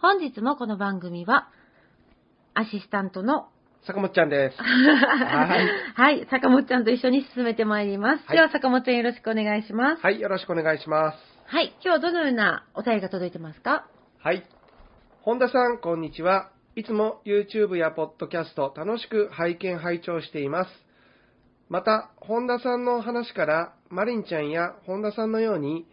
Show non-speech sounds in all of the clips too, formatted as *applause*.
本日もこの番組は、アシスタントの坂本ちゃんです。はい。はい、坂本ちゃんと一緒に進めてまいります。はい、では坂本ちゃんよろしくお願いします。はい、よろしくお願いします。はい、今日はどのようなお便りが届いてますか？はい。本田さん、こんにちは。いつも YouTube や Podcast 楽しく拝見拝聴しています。また、本田さんの話から、マリンちゃんや本田さんのように、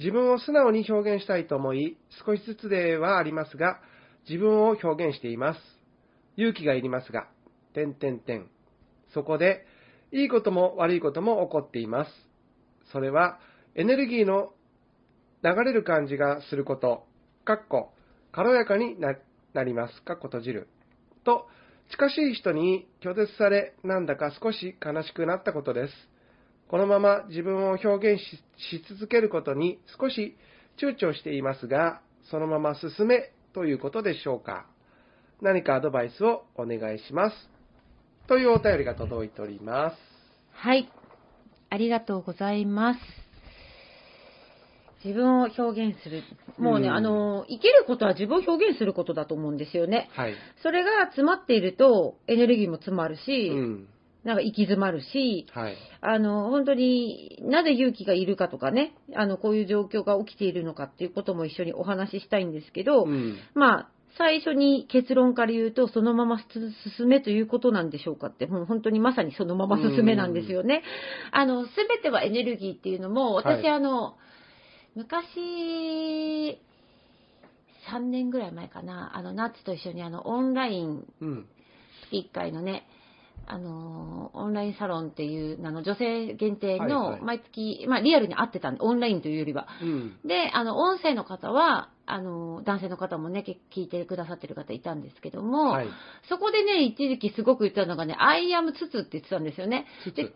自分を素直に表現したいと思い、少しずつではありますが、自分を表現しています。勇気がいりますが、点点点。そこで、いいことも悪いことも起こっています。それは、エネルギーの流れる感じがすること、かっこ、軽やかになります、かっこ閉じる。と、近しい人に拒絶され、なんだか少し悲しくなったことです。このまま自分を表現し続けることに少し躊躇していますが、そのまま進めということでしょうか。何かアドバイスをお願いします。というお便りが届いております。はい。ありがとうございます。自分を表現する。もうね、うん、あの、生きることは自分を表現することだと思うんですよね。はい。それが詰まっていると、エネルギーも詰まるし、うん、なんか行き詰まるし、はい。あの、本当になぜ勇気がいるかとかね、あの、こういう状況が起きているのかっていうことも一緒にお話ししたいんですけど、うん、まあ、最初に結論から言うと、そのまま進めということなんでしょうかって、もう本当にまさにそのまま進めなんですよね。あの、すべてはエネルギーっていうのも、私、はい、あの、昔、3年ぐらい前かな、あの、ナッツと一緒にあの、オンライン、月1回のね、あの、オンラインサロンっていう、あの、女性限定の、毎月、はいはい、まあ、リアルに会ってたんで、オンラインというよりは。うん、で、あの、音声の方は、あの、男性の方もね、聞いてくださってる方いたんですけども、はい、そこでね、一時期すごく言ってたのがね、アイアムツツって言ってたんですよね。ツツ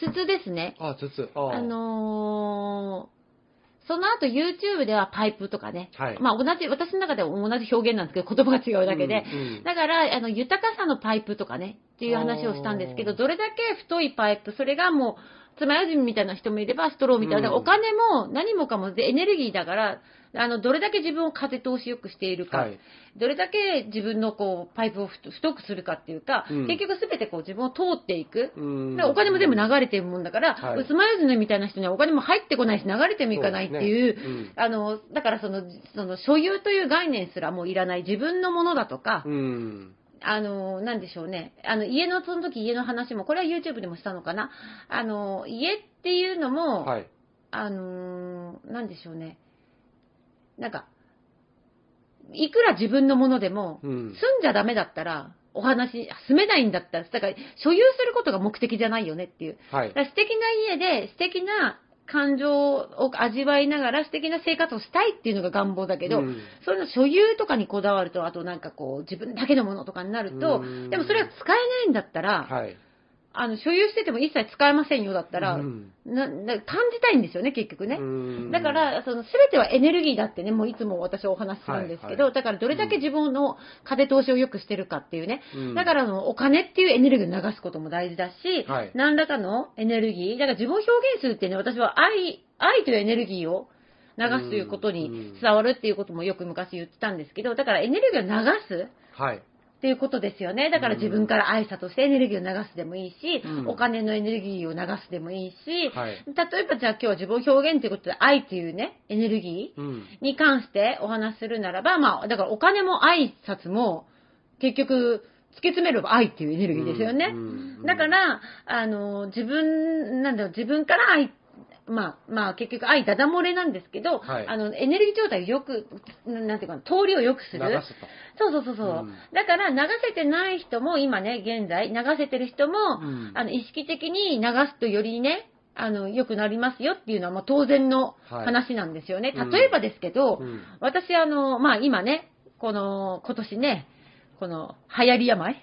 ツツですね。あ、ツツ。あ、あのーその後 YouTube ではパイプとかね、はい、まあ同じ、私の中では同じ表現なんですけど、言葉が違うだけで、うんうん、だから、あの、豊かさのパイプとかね、っていう話をしたんですけど、どれだけ太いパイプ、それがもう、爪楊枝みたいな人もいれば、ストローみたいな、うん、お金も何もかもエネルギーだから、あの、どれだけ自分を風通しよくしているか、はい、どれだけ自分のこう、パイプを太くするかっていうか、うん、結局すべてこう自分を通っていく。お金も全部流れてるもんだから、はい、スマイルズみたいな人にはお金も入ってこないし、流れてもいかないっていう、うね。うん、あの、だからその、その、所有という概念すらもういらない。自分のものだとか、うんあの、なんでしょうね。あの、家の、その時家の話も、これは YouTube でもしたのかな。あの、家っていうのも、はい、あの、なんでしょうね。なんか、いくら自分のものでも、住んじゃダメだったら、お話、住めないんだったら、だから、所有することが目的じゃないよねっていう。はい、素敵な家で、素敵な感情を味わいながら素敵な生活をしたいっていうのが願望だけど、うん、それの所有とかにこだわると、あとなんかこう、自分だけのものとかになると、でもそれは使えないんだったら、はいあの、所有してても一切使えませんよだったら、うん、なな感じたいんですよね、結局ね。だから、その、すべてはエネルギーだってね、もういつも私はお話しするんですけど、はいはい、だからどれだけ自分の風通しを良くしてるかっていうね、うん、だからの、お金っていうエネルギーを流すことも大事だし、はい、何らかのエネルギー、だから自分を表現するってね、私は愛、愛というエネルギーを、流すということに伝わるっていうこともよく昔言ってたんですけど、だからエネルギーを流す。はい。っていうことですよね。だから自分から挨拶してエネルギーを流すでもいいし、うん、お金のエネルギーを流すでもいいし、はい、例えばじゃあ今日は自分表現ということで愛というね、エネルギーに関してお話しするならば、まあ、だからお金も挨拶も結局、突き詰めれば愛っていうエネルギーですよね。だから、あの、自分、なんだろう、自分から愛まあ、まあ、結局愛だだ漏れなんですけど、はい、あの、エネルギー状態をよく、なんていうか、通りを良くする。流すと。そうそうそうそう、うん、だから流せてない人も、今ね、現在、流せてる人も、うん、あの、意識的に流すとよりね、あの、良くなりますよっていうのは、まあ、当然の話なんですよね。はい、例えばですけど、うん、私、あの、まあ、今ね、この、今年ね、この流行り病？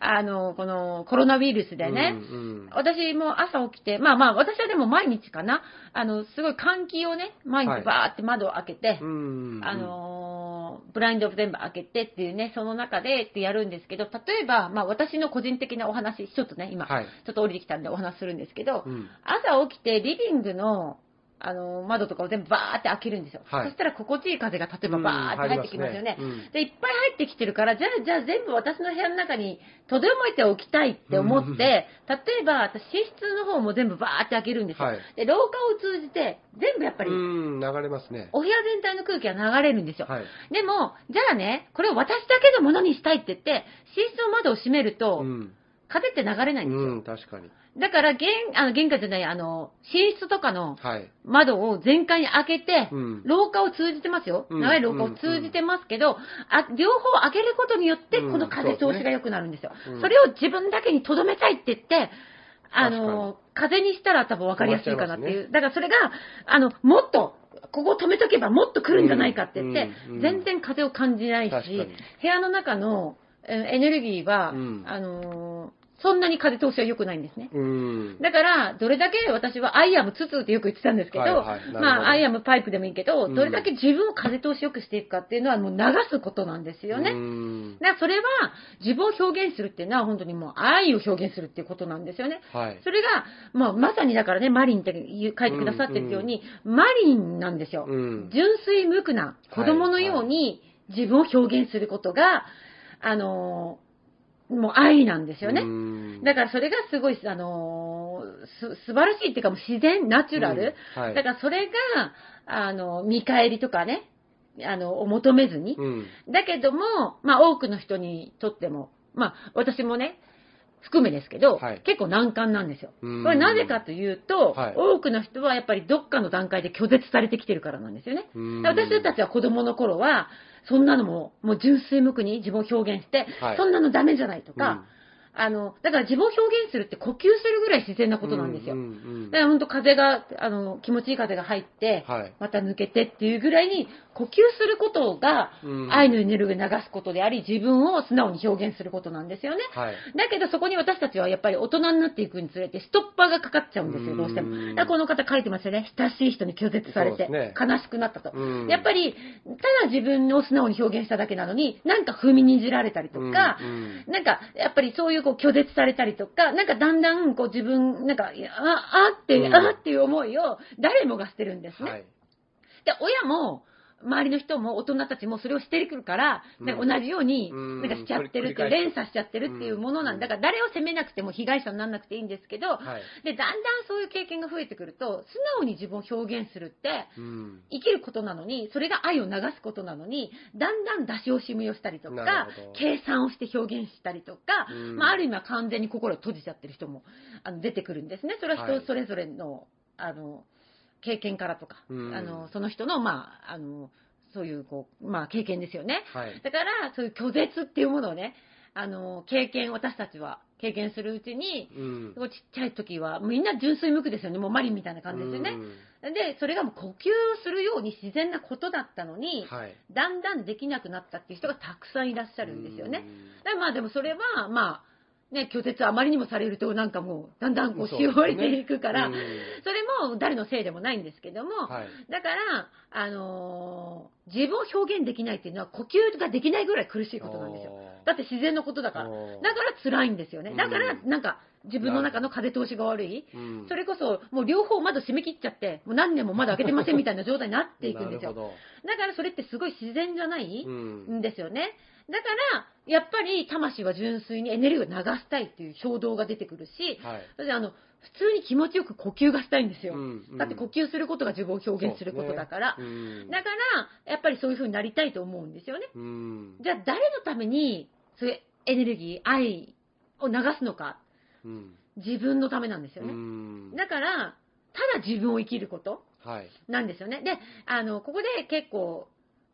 あ *laughs* の、このコロナウイルスでね、うんうん、私も朝起きて、まあまあ、私はでも毎日かな、あの、すごい換気をね、毎日バーって窓を開けて、はい、あの、ブラインド全部開けてっていうね、その中でってやるんですけど、例えば、まあ私の個人的なお話、ちょっとね、今、はい、ちょっと降りてきたんでお話するんですけど、うん、朝起きてリビングのあの、窓とかを全部バーって開けるんですよ。はい、そしたら心地いい風が例えばバーって入ってきますよね。うんねうん、で、いっぱい入ってきてるから、じゃあ、じゃあ全部私の部屋の中に留めておきたいって思って、例えば、私、寝室の方も全部バーって開けるんですよ。はい、で、廊下を通じて、全部やっぱり、流れますね。お部屋全体の空気が流れるんですよ。はい、でも、じゃあね、これを私だけのものにしたいって言って、寝室の窓を閉めると、うん風って流れないんですよ。うん、確かに。だから、玄、あの、玄関じゃない、あの、寝室とかの窓を全開に開けて、はい、廊下を通じてますよ。長い廊下を通じてますけど、あ両方開けることによって、この風通しが良くなるんですよ。そ、ねうん、それを自分だけに留めたいって言って、あの、風にしたら多分分かりやすいかなっていう。ね、だからそれが、あの、もっと、ここ止めとけばもっと来るんじゃないかって言って、うんうん、全然風を感じないし、部屋の中のエネルギーは、あのーそんなに風通しは良くないんですね。だから、どれだけ私はアイアムツツってよく言ってたんですけど、はいはい、まあ、アイアムパイプでもいいけど、どれだけ自分を風通し良くしていくかっていうのはもう流すことなんですよね。だからそれは自分を表現するっていうのは本当にもう愛を表現するっていうことなんですよね。はい、それが、まあ、まさにだからね、マリンって書いてくださってるように、うんうん、マリンなんですよ。純粋無垢な子供のように自分を表現することが、あのーもう愛なんですよね。だからそれがすごい、あのー、す、素晴らしいっていうかもう自然、ナチュラル。うんはい、だからそれが、あの、見返りとかね、あの、を求めずに。うん、だけども、まあ多くの人にとっても、まあ私もね、含めですけど、はい、結構難関なんですよ。これなぜかというと、はい、多くの人はやっぱりどっかの段階で拒絶されてきてるからなんですよね。私たちは子供の頃は、そんなのも、もう純粋無垢に自分を表現して、はい、そんなのダメじゃないとか、あの、だから自分を表現するって呼吸するぐらい自然なことなんですよ。うんうんうん、だから本当風が、あの、気持ちいい風が入って、はい、また抜けてっていうぐらいに、呼吸することが、愛のエネルギーを流すことであり、自分を素直に表現することなんですよね。はい、だけどそこに私たちはやっぱり大人になっていくにつれて、ストッパーがかかっちゃうんですよ、どうしても。だからこの方書いてますよね。親しい人に拒絶されて、ね、悲しくなったと。やっぱり、ただ自分を素直に表現しただけなのに、なんか踏みにじられたりとか、なんか、やっぱりそういうこう拒絶されたりとか、なんかだんだんこう自分、なんか、あ、あって、うん、あっていう思いを誰もがしてるんですね。はい、で、親も、周りの人も大人たちもそれをしてくるから、なんか同じように、なんかしちゃってるっていう、連鎖しちゃってるっていうものなんだ。から、誰を責めなくても被害者にならなくていいんですけど、はい、で、だんだんそういう経験が増えてくると、素直に自分を表現するって、生きることなのに、それが愛を流すことなのに、だんだん出し惜しみをしたりとか、計算をして表現したりとか、まあ、ある意味は完全に心を閉じちゃってる人もあの出てくるんですね。それは人それぞれの、あの、経験からとか、あの、その人の、まあ、あの、そういう、こう、まあ、経験ですよね。はい、だから、そういう拒絶っていうものをね、あの、経験、私たちは経験するうちに、うん、ちっちゃい時は、みんな純粋無垢ですよね。もうマリンみたいな感じですよね。うん、で、それがもう呼吸するように自然なことだったのに、はい、だんだんできなくなったっていう人がたくさんいらっしゃるんですよね。うん、まあでもそれは、まあ、ね、拒絶あまりにもされると、なんかもう、だんだんこう、しおれていくから、そ,、れも誰のせいでもないんですけども、はい、だから、あのー、自分を表現できないっていうのは、呼吸ができないぐらい苦しいことなんですよ。だって自然のことだから。だから辛いんですよね。だから、なんか、自分の中の風通しが悪い、うん、それこそもう両方窓閉め切っちゃって、もう何年もまだ開けてませんみたいな状態になっていくんですよ。だからそれってすごい自然じゃないんですよね。だから、やっぱり魂は純粋にエネルギーを流したいっていう衝動が出てくるし、はい、私あの、普通に気持ちよく呼吸がしたいんですよ。うんうん、だって呼吸することが自分を表現することだから。ねうん、だから、やっぱりそういう風になりたいと思うんですよね。うん、じゃあ誰のために、そういうエネルギー、愛を流すのか。うん、自分のためなんですよね。だから、ただ自分を生きることなんですよね。はい、で、あの、ここで結構、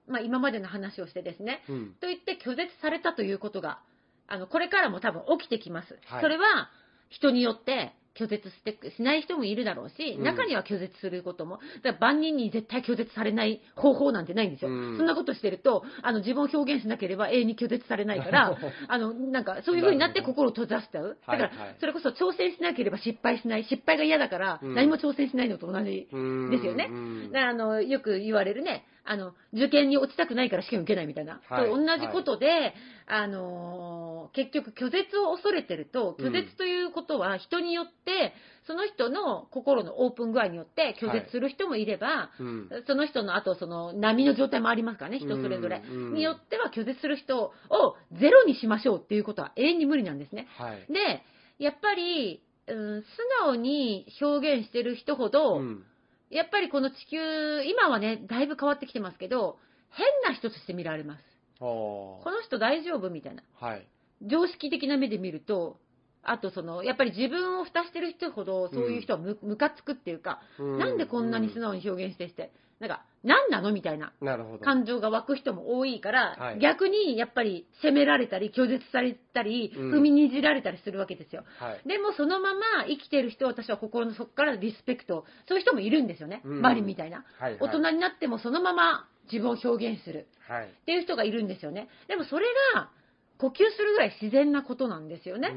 まあ、今までの話をしてですね、うん、と言って拒絶されたということが、あの、これからも多分起きてきます。はい、それは、人によって拒絶してしない人もいるだろうし、中には拒絶することも、だから万人に絶対拒絶されない方法なんてないんですよ。うん、そんなことしてると、あの、自分を表現しなければ永遠に拒絶されないから、*laughs* あの、なんか、そういう風になって心を閉ざしちゃう。だから、それこそ挑戦しなければ失敗しない。失敗が嫌だから、何も挑戦しないのと同じですよね。だから、あの、よく言われるね、あの、受験に落ちたくないから試験受けないみたいな。はい、同じことで、はい、あのー、結局拒絶を恐れてると、拒絶ということは人によって、その人の心のオープン具合によって拒絶する人もいれば、はい。うん、その人のあとその波の状態もありますからね、人それぞれ。によっては拒絶する人をゼロにしましょうっていうことは永遠に無理なんですね。で、やっぱり、うん、素直に表現してる人ほど、うんやっぱりこの地球、今はね、だいぶ変わってきてますけど、変な人として見られます。この人大丈夫みたいな。はい。常識的な目で見ると、あとその、やっぱり自分を蓋してる人ほど、そういう人はむ、うん、かつくっていうか、うん、なんでこんなに素直に表現してして、なんか、何なの？みたいな。感情が湧く人も多いから、はい、逆にやっぱり責められたり、拒絶されたり、うん、踏みにじられたりするわけですよ。はい、でもそのまま生きてる人を私は心の底からリスペクト、そういう人もいるんですよね。うん、マリみたいな、はいはい、大人になってもそのまま自分を表現する、はい、っていう人がいるんですよね。でもそれが呼吸するぐらい自然なことなんですよね。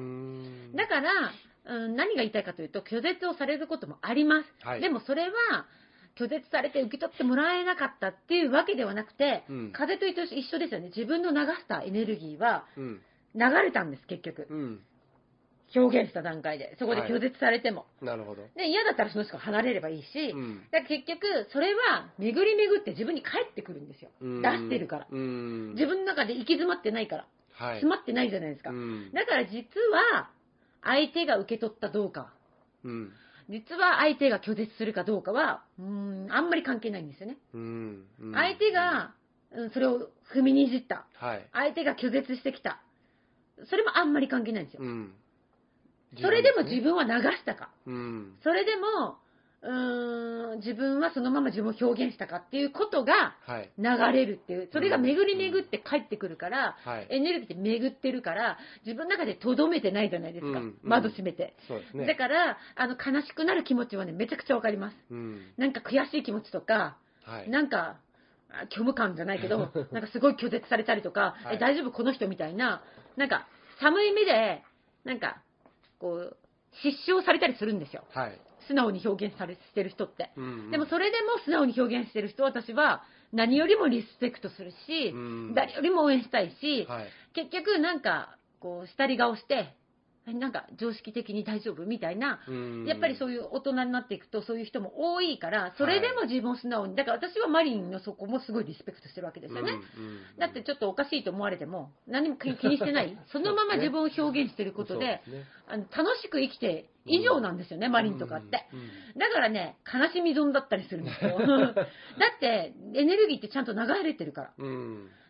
だから、うん、何が言いたいかというと、拒絶をされることもあります。はい、でもそれは、拒絶されて受け取ってもらえなかったっていうわけではなくて、うん、風と一緒ですよね。自分の流したエネルギーは、流れたんです、結局。うん、表現した段階で。そこで拒絶されても。はい、なるほど。で、嫌だったらその人が離れればいいし、うん、だ結局、それは巡り巡って自分に返ってくるんですよ。出してるから。自分の中で行き詰まってないから。はい、詰まってないじゃないですか。だから実は、相手が受け取ったどうか。うん実は相手が拒絶するかどうかは、うん、あんまり関係ないんですよね。うん、うん、相手が、うん、それを踏みにじった、はい。相手が拒絶してきた。それもあんまり関係ないんですよ。うん、それでも自分は流したか。うん、それでも、うーん、自分はそのまま自分を表現したかっていうことが流れるっていう、それが巡り巡って帰ってくるから、エネルギーって巡ってるから、自分の中で留めてないじゃないですか。窓閉めて。そうですね。だから、あの、悲しくなる気持ちはね、めちゃくちゃわかります。うん、なんか悔しい気持ちとか、はい、なんか、虚無感じゃないけど、*laughs* なんかすごい拒絶されたりとか、はい、え、大丈夫この人みたいな、なんか、寒い目で、なんか、こう、失笑されたりするんですよ。はい。素直に表現されしてる人って、うんうん、でもそれでも素直に表現してる人私は何よりもリスペクトするし、うん、誰よりも応援したいし、はい、結局なんかこう下り顔してなんか常識的に大丈夫みたいな、やっぱりそういう大人になっていくとそういう人も多いから、それでも自分を素直に、だから私はマリンのそこもすごいリスペクトしてるわけですよね。だってちょっとおかしいと思われても、何も *laughs* 気にしてない、そのまま自分を表現してることで、あの楽しく生きて以上なんですよね、マリンとかって。だからね、悲しみ損だったりするんですよ。*laughs* だって、エネルギーってちゃんと流れてるから。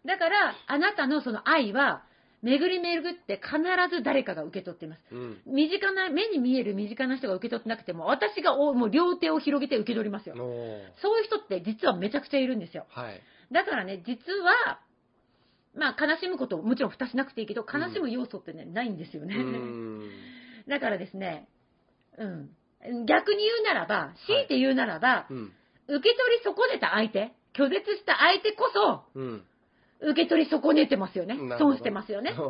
だから、あなたのその愛は、巡り巡って必ず誰かが受け取っています。うん、身近な、目に見える身近な人が受け取ってなくても、私がもう両手を広げて受け取りますよ。そういう人って実はめちゃくちゃいるんですよ。はい、だからね、実は、まあ悲しむこともちろん蓋しなくていいけど、悲しむ要素ってね、うん、ないんですよね。*laughs* だからですね、うん。逆に言うならば、強いて言うならば、はいうん、受け取り損ねた相手、拒絶した相手こそ、うん受け取り損ねてますよね。損してますよね。だか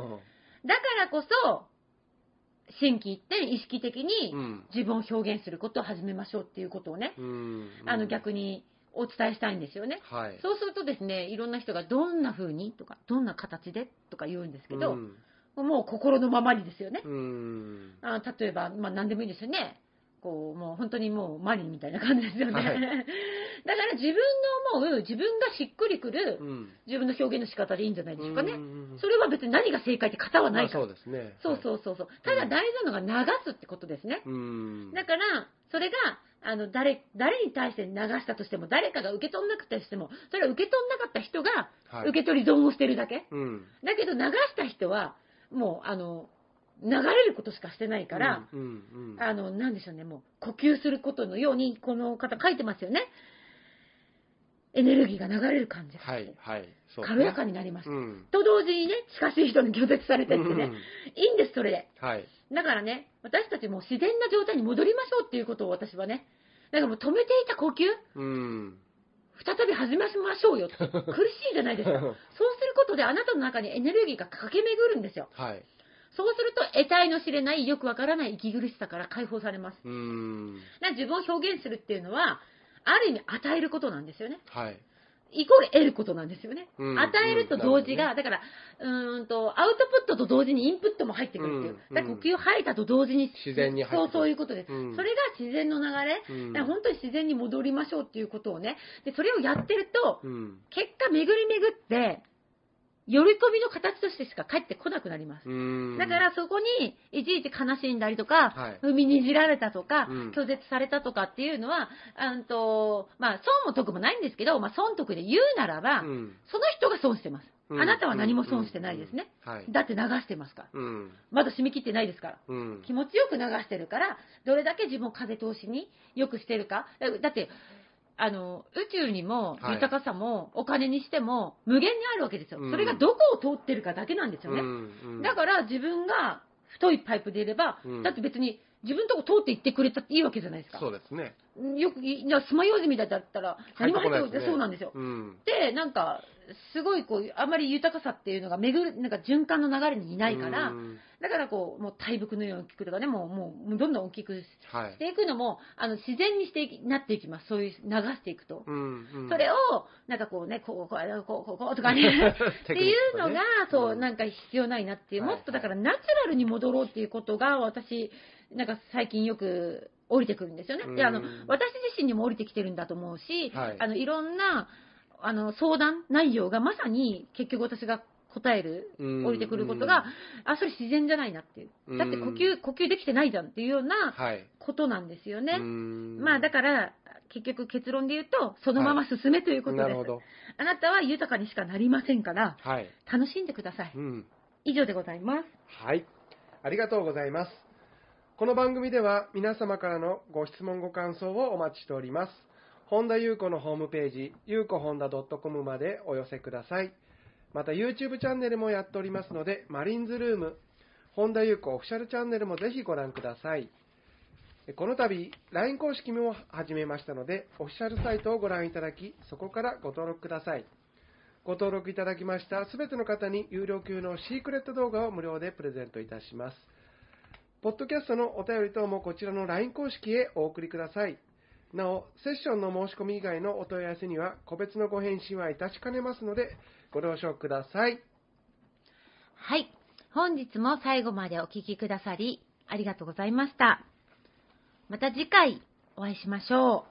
らこそ、心機一転、意識的に自分を表現することを始めましょうっていうことをね、うん、あの逆にお伝えしたいんですよね。はい、そうするとですね、いろんな人がどんな風にとか、どんな形でとか言うんですけど、うん、もう心のままにですよね。うん、あ例えば、まあ何でもいいですよね。こう、もう本当にもうマリンみたいな感じですよね。はい、*laughs* だから自分の思う、自分がしっくりくる、自分の表現の仕方でいいんじゃないでしょうかね。それは別に何が正解って型はないから。そうですね。そうそうそうそう。ただ大事なのが流すってことですね。だから、それが、あの、誰、誰に対して流したとしても、誰かが受け取んなくてしても、それは受け取んなかった人が、受け取り損をしてるだけ。はいうん、だけど流した人は、もう、あの、流れることしかしてないから、うんうんうん、あの、なんでしょうね、もう、呼吸することのように、この方書いてますよね。エネルギーが流れる感じがはい、はい。そう、ね、軽やかになります、うん。と同時にね、近しい人に拒絶されてってね、うん、いいんです、それで。はい。だからね、私たちも自然な状態に戻りましょうっていうことを私はね、だからもう止めていた呼吸、うん、再び始めましょうよ。苦しいじゃないですか。*laughs* そうすることであなたの中にエネルギーが駆け巡るんですよ。はい。そうすると、得体の知れない、よくわからない息苦しさから解放されます。うん自分を表現するっていうのは、ある意味与えることなんですよね。はい。イコール得ることなんですよね。うん、与えると同時が、ね、だから、うんと、アウトプットと同時にインプットも入ってくるっていう。うん、だから呼吸吐いたと同時に、自然にそう、そういうことです。うん、それが自然の流れ、うん、本当に自然に戻りましょうっていうことをね。で、それをやってると、結果巡り巡って、喜びの形としてしか帰ってこなくなります。だからそこにいちいち悲しんだりとか、はい、踏みにじられたとか、うん、拒絶されたとかっていうのは、あんとまあ、損も得もないんですけど、まあ、損得で言うならば、うん、その人が損してます。あなたは何も損してないですね。だって流してますから。まだ締め切ってないですから。気持ちよく流してるから、どれだけ自分を風通しによくしてるか。だって、あの、宇宙にも豊かさもお金にしても無限にあるわけですよ。それがどこを通ってるかだけなんですよね。だから自分が太いパイプでいれば、だって別に自分のとこ通って行ってくれたっていいわけじゃないですか。そうですね。よく、いや、爪楊枝だったら、何も入ってこない、そうなんですよ。うん、で、なんか、すごいこう、あまり豊かさっていうのが巡る、なんか循環の流れにいないから、だからこう、もう大木のように大きくとかね、もう、もう、どんどん大きくしていくのも、はい、あの、自然にしていなっていきます。そういう、流していくと。うんうん、それを、なんかこうね、こう、こう、こう、こう、こうとか *laughs* ね、っていうのが、そう、なんか必要ないなっていう、もっとだからナチュラルに戻ろうっていうことが、私、なんか最近よく降りてくるんですよね。で、あの、私自身にも降りてきてるんだと思うし、はい、あの、いろんな、あの、相談内容がまさに結局私が答える、降りてくることが、あ、それ自然じゃないなっていう。だって呼吸、呼吸できてないじゃんっていうようなことなんですよね。はい、まあだから、結局結論で言うと、そのまま進めということです。はい、あなたは豊かにしかなりませんから、はい、楽しんでください。うん、以上でございます。はい。ありがとうございます。この番組では皆様からのご質問ご感想をお待ちしております。本田裕子のホームページ、ゆうこほんだ .com までお寄せください。また YouTube チャンネルもやっておりますので、マリンズルーム、本田裕子オフィシャルチャンネルもぜひご覧ください。この度、LINE 公式も始めましたので、オフィシャルサイトをご覧いただき、そこからご登録ください。ご登録いただきましたすべての方に有料級のシークレット動画を無料でプレゼントいたします。ポッドキャストのお便り等もこちらの LINE 公式へお送りください。なお、セッションの申し込み以外のお問い合わせには、個別のご返信はいたしかねますので、ご了承ください。はい。本日も最後までお聴きくださり、ありがとうございました。また次回お会いしましょう。